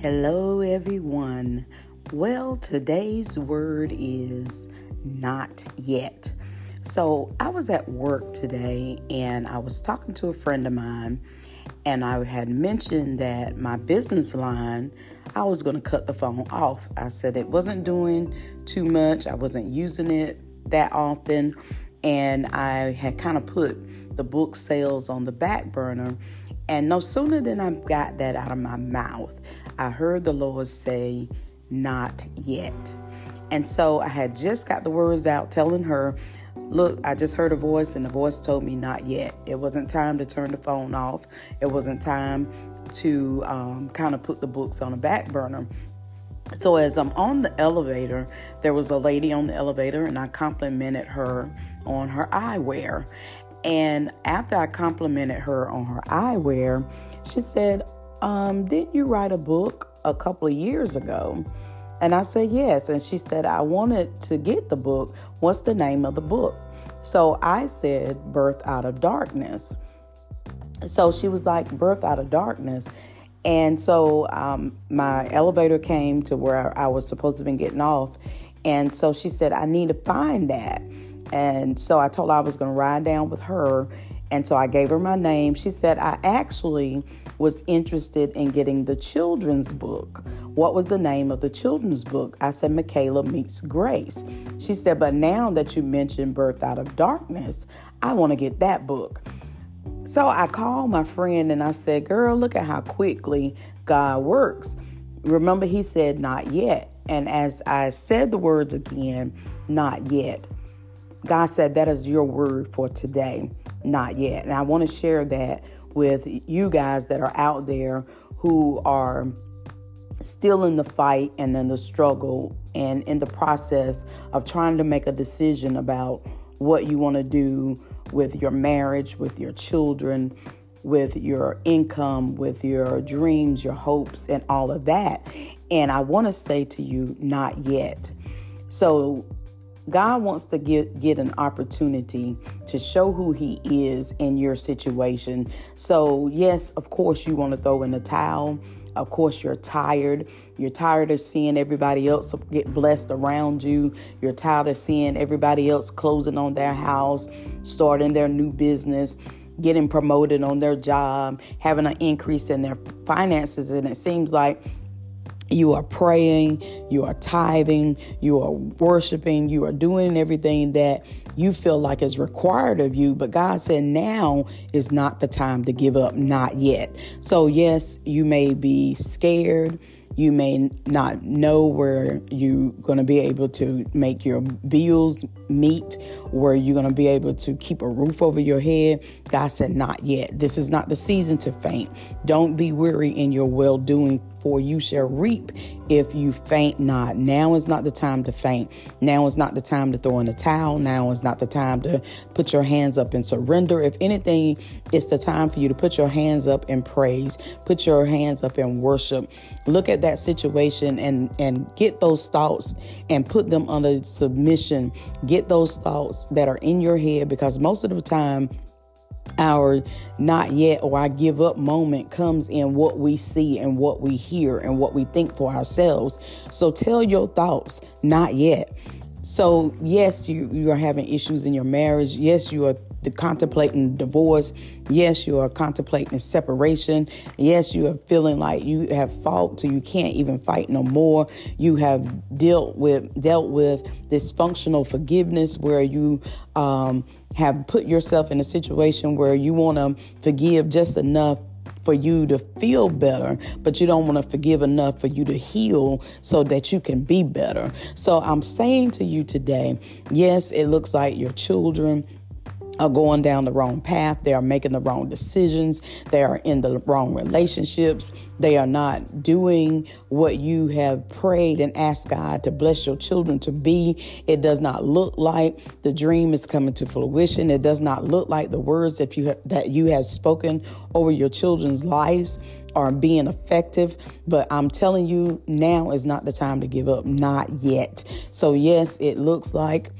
Hello, everyone. Well, today's word is not yet. So, I was at work today and I was talking to a friend of mine, and I had mentioned that my business line, I was going to cut the phone off. I said it wasn't doing too much, I wasn't using it that often, and I had kind of put the book sales on the back burner. And no sooner than I got that out of my mouth, I heard the Lord say, Not yet. And so I had just got the words out telling her, Look, I just heard a voice, and the voice told me not yet. It wasn't time to turn the phone off. It wasn't time to um, kind of put the books on a back burner. So, as I'm on the elevator, there was a lady on the elevator, and I complimented her on her eyewear. And after I complimented her on her eyewear, she said, um, Didn't you write a book a couple of years ago? And I said, Yes. And she said, I wanted to get the book. What's the name of the book? So I said, Birth Out of Darkness. So she was like, Birth Out of Darkness. And so um, my elevator came to where I was supposed to be getting off. And so she said, I need to find that. And so I told her I was going to ride down with her and so I gave her my name. She said, I actually was interested in getting the children's book. What was the name of the children's book? I said, Michaela Meets Grace. She said, But now that you mentioned Birth Out of Darkness, I want to get that book. So I called my friend and I said, Girl, look at how quickly God works. Remember, he said, Not yet. And as I said the words again, Not yet, God said, That is your word for today not yet. And I want to share that with you guys that are out there who are still in the fight and in the struggle and in the process of trying to make a decision about what you want to do with your marriage, with your children, with your income, with your dreams, your hopes, and all of that. And I want to say to you, not yet. So God wants to get, get an opportunity to show who He is in your situation. So, yes, of course, you want to throw in the towel. Of course, you're tired. You're tired of seeing everybody else get blessed around you. You're tired of seeing everybody else closing on their house, starting their new business, getting promoted on their job, having an increase in their finances. And it seems like you are praying, you are tithing, you are worshiping, you are doing everything that you feel like is required of you. But God said now is not the time to give up, not yet. So, yes, you may be scared you may not know where you're going to be able to make your bills meet, where you're going to be able to keep a roof over your head. God said, Not yet. This is not the season to faint. Don't be weary in your well doing, for you shall reap if you faint not. Now is not the time to faint. Now is not the time to throw in a towel. Now is not the time to put your hands up and surrender. If anything, it's the time for you to put your hands up in praise, put your hands up in worship. Look at that situation and and get those thoughts and put them under submission. Get those thoughts that are in your head because most of the time our not yet or I give up moment comes in what we see and what we hear and what we think for ourselves. So tell your thoughts, not yet. So yes, you you are having issues in your marriage. Yes, you are contemplating divorce. Yes, you are contemplating separation. Yes, you are feeling like you have fought till you can't even fight no more. You have dealt with dealt with dysfunctional forgiveness where you um, have put yourself in a situation where you want to forgive just enough for you to feel better, but you don't want to forgive enough for you to heal so that you can be better. So I'm saying to you today, yes, it looks like your children are going down the wrong path. They are making the wrong decisions. They are in the wrong relationships. They are not doing what you have prayed and asked God to bless your children to be. It does not look like the dream is coming to fruition. It does not look like the words that you have, that you have spoken over your children's lives are being effective. But I'm telling you, now is not the time to give up. Not yet. So yes, it looks like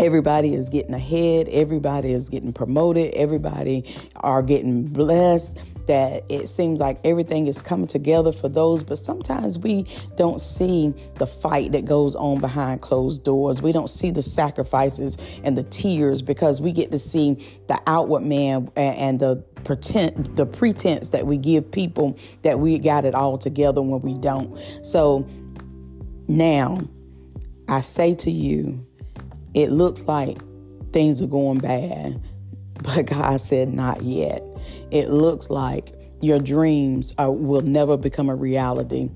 everybody is getting ahead. Everybody is getting promoted. Everybody are getting blessed. That it seems like everything is coming together for those but sometimes we don't see the fight that goes on behind closed doors. We don't see the sacrifices and the tears because we get to see the outward man and the pretend the pretense that we give people that we got it all together when we don't. So now i say to you it looks like things are going bad, but God said, not yet. It looks like your dreams are, will never become a reality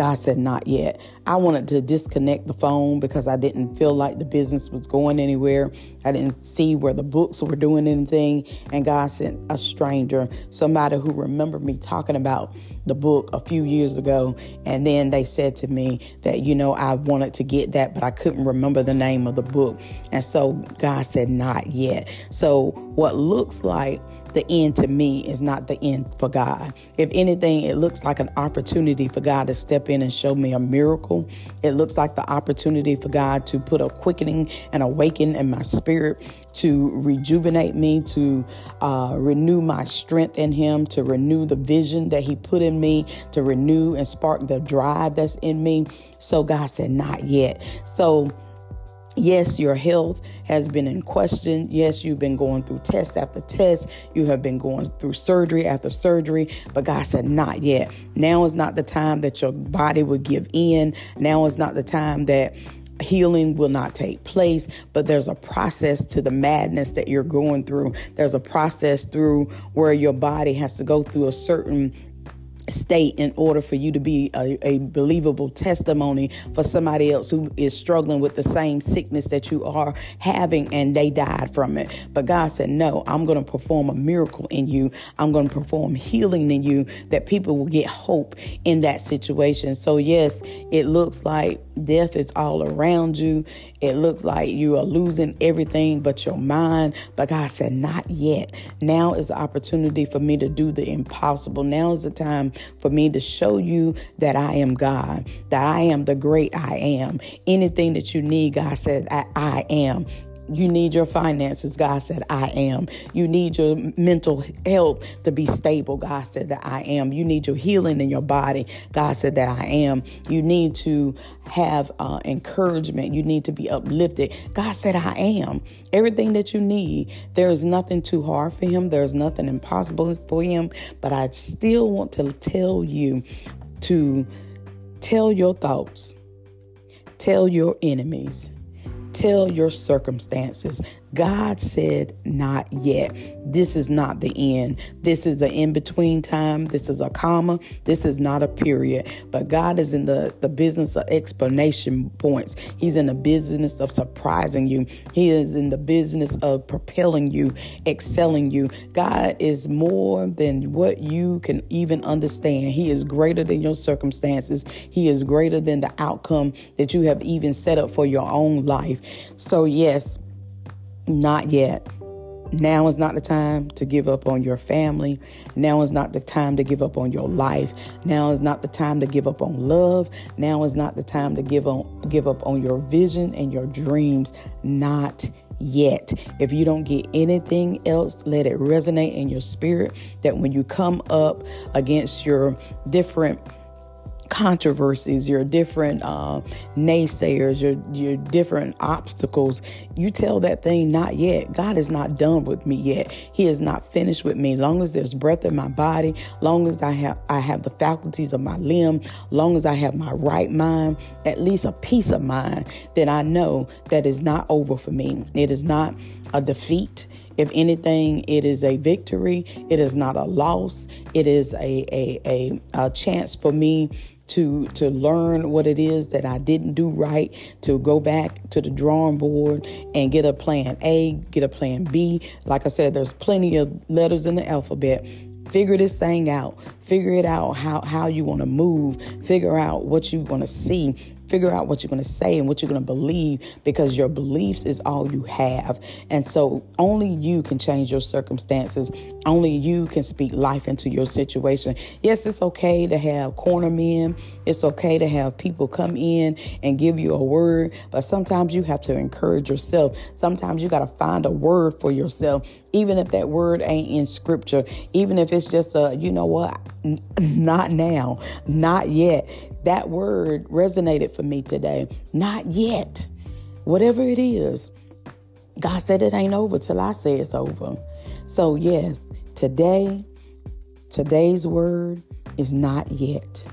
God said, not yet. I wanted to disconnect the phone because I didn't feel like the business was going anywhere. I didn't see where the books were doing anything. And God sent a stranger, somebody who remembered me talking about the book a few years ago. And then they said to me that, you know, I wanted to get that, but I couldn't remember the name of the book. And so God said, not yet. So what looks like the end to me is not the end for God. If anything, it looks like an opportunity for God to step in and show me a miracle. It looks like the opportunity for God to put a quickening and awaken in my spirit, to rejuvenate me, to uh, renew my strength in Him, to renew the vision that He put in me, to renew and spark the drive that's in me. So God said, not yet. So, Yes, your health has been in question. Yes, you've been going through test after test. You have been going through surgery after surgery. But God said, not yet. Now is not the time that your body will give in. Now is not the time that healing will not take place, but there's a process to the madness that you're going through. There's a process through where your body has to go through a certain state in order for you to be a, a, believable testimony for somebody else who is struggling with the same sickness that you are having and they died from it. But God said, No, I'm going to perform a miracle in you. I'm going to perform healing in you that people will get hope in that situation. So, yes, it looks like death is all around you. It looks like you are losing everything but your mind. But God said, Not yet. Now is the opportunity for me to do the impossible. Now is the time for me to show you that I am God, that I am the great I am. Anything that you need, God said, I, I am. You need your finances. God said, I am. You need your mental health to be stable. God said that I am. You need your healing in your body. God said that I am. You need to have uh, encouragement. You need to be uplifted. God said, I am. Everything that you need. There is nothing too hard for Him, there's nothing impossible for Him. But I still want to tell you to tell your thoughts, tell your enemies Tell your circumstances. God said, not yet. This is not the end. This is the in between time. This is a comma. This is not a period. But God is in the, the business of explanation points. He's in the business of surprising you. He is in the business of propelling you, excelling you. God is more than what you can even understand. He is greater than your circumstances. He is greater than the outcome that you have even set up for your own life. So, yes. Not yet. Now is not the time to give up on your family. Now is not the time to give up on your life. Now is not the time to give up on love. Now is not the time to give on give up on your vision and your dreams. Not yet. If you don't get anything else, let it resonate in your spirit that when you come up against your different controversies, your different uh, naysayers, your your different obstacles, you tell that thing not yet. God is not done with me yet. He is not finished with me. Long as there's breath in my body, long as I have I have the faculties of my limb, long as I have my right mind, at least a peace of mind, then I know that is not over for me. It is not a defeat. If anything, it is a victory. It is not a loss. It is a, a, a, a chance for me to to learn what it is that I didn't do right, to go back to the drawing board and get a plan A, get a plan B. Like I said, there's plenty of letters in the alphabet. Figure this thing out. Figure it out how, how you want to move. Figure out what you want to see figure out what you're going to say and what you're going to believe because your beliefs is all you have. And so only you can change your circumstances. Only you can speak life into your situation. Yes, it's okay to have corner men. It's okay to have people come in and give you a word, but sometimes you have to encourage yourself. Sometimes you got to find a word for yourself, even if that word ain't in scripture, even if it's just a, you know what, not now, not yet that word resonated for me today. Not yet. Whatever it is, God said it ain't over till I say it's over. So, yes, today, today's word is not yet.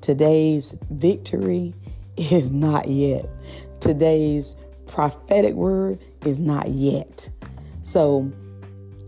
Today's victory is not yet. Today's prophetic word is not yet. So,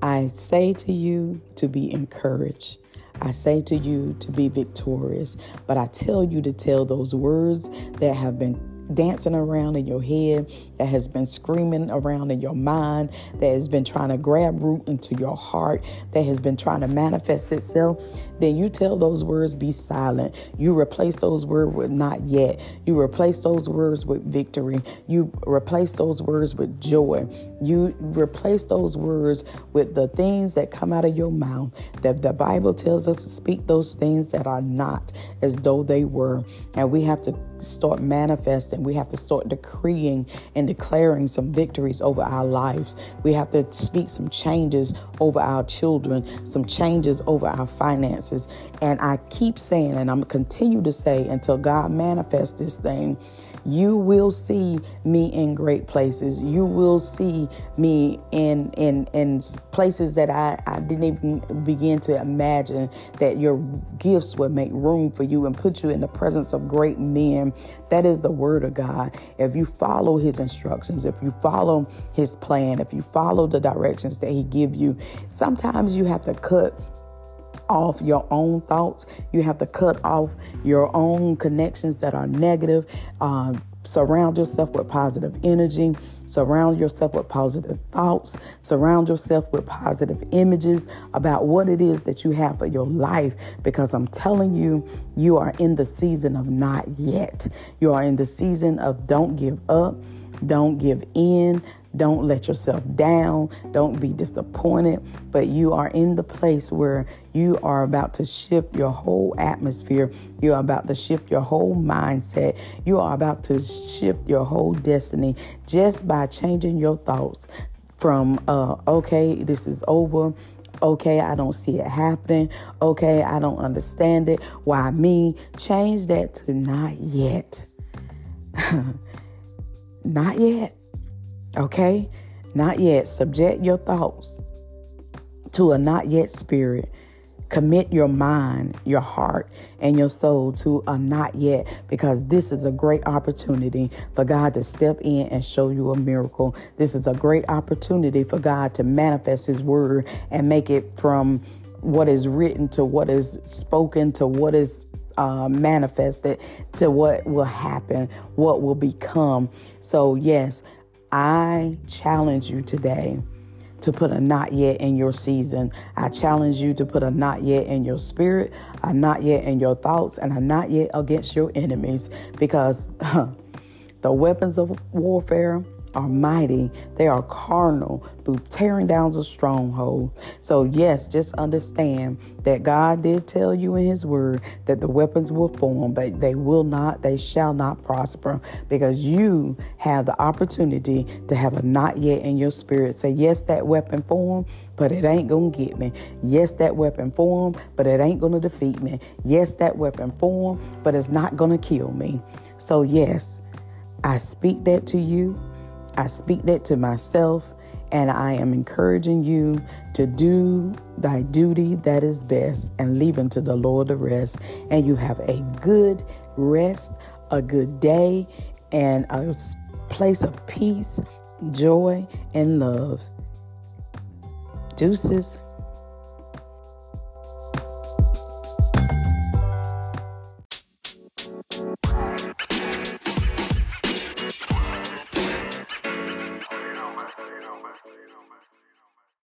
I say to you to be encouraged. I say to you to be victorious, but I tell you to tell those words that have been dancing around in your head, that has been screaming around in your mind, that has been trying to grab root into your heart, that has been trying to manifest itself, then you tell those words be silent. You replace those words with not yet. You replace those words with victory. You replace those words with joy. You replace those words with the things that come out of your mouth. That the Bible tells us to speak those things that are not as though they were. And we have to start manifesting. We have to start decreeing and declaring some victories over our lives. We have to speak some changes over our children, some changes over our finances. And I keep saying, and I'm going to continue to say until God manifests this thing you will see me in great places. You will see me in in in places that I, I didn't even begin to imagine that your gifts would make room for you and put you in the presence of great men. That is the word of God. If you follow his instructions, if you follow his plan, if you follow the directions that he give you, sometimes you have to cut off your own thoughts. You have to cut off your own connections that are negative. Um, surround yourself with positive energy. Surround yourself with positive thoughts. Surround yourself with positive images about what it is that you have for your life. Because I'm telling you, you are in the season of not yet. You are in the season of don't give up. Don't give in. Don't let yourself down. Don't be disappointed. But you are in the place where you are about to shift your whole atmosphere. You are about to shift your whole mindset. You are about to shift your whole destiny just by changing your thoughts from, uh, okay, this is over. Okay, I don't see it happening. Okay, I don't understand it. Why me? Change that to not yet. not yet. Okay? Not yet. Subject your thoughts to a not yet spirit. Commit your mind, your heart, and your soul to a not yet because this is a great opportunity for God to step in and show you a miracle. This is a great opportunity for God to manifest His word and make it from what is written to what is spoken to what is uh, manifested to what will happen, what will become. So, yes, I challenge you today to put a not yet in your season. I challenge you to put a not yet in your spirit, a not yet in your thoughts, and a not yet against your enemies because the weapons of warfare are mighty, they are carnal through tearing down a stronghold. So, yes, just understand that God did tell you in His word that the weapons will form, but they will not, they shall not prosper because you have the opportunity to have a not yet in your spirit. Say, yes, that weapon form, but it ain't gonna get me. Yes, that weapon form, but it ain't gonna defeat me. Yes, that weapon form, but it's not gonna kill me. So, yes, I speak that to you. I speak that to myself, and I am encouraging you to do thy duty that is best and leave unto the Lord the rest. And you have a good rest, a good day, and a place of peace, joy, and love. Deuces.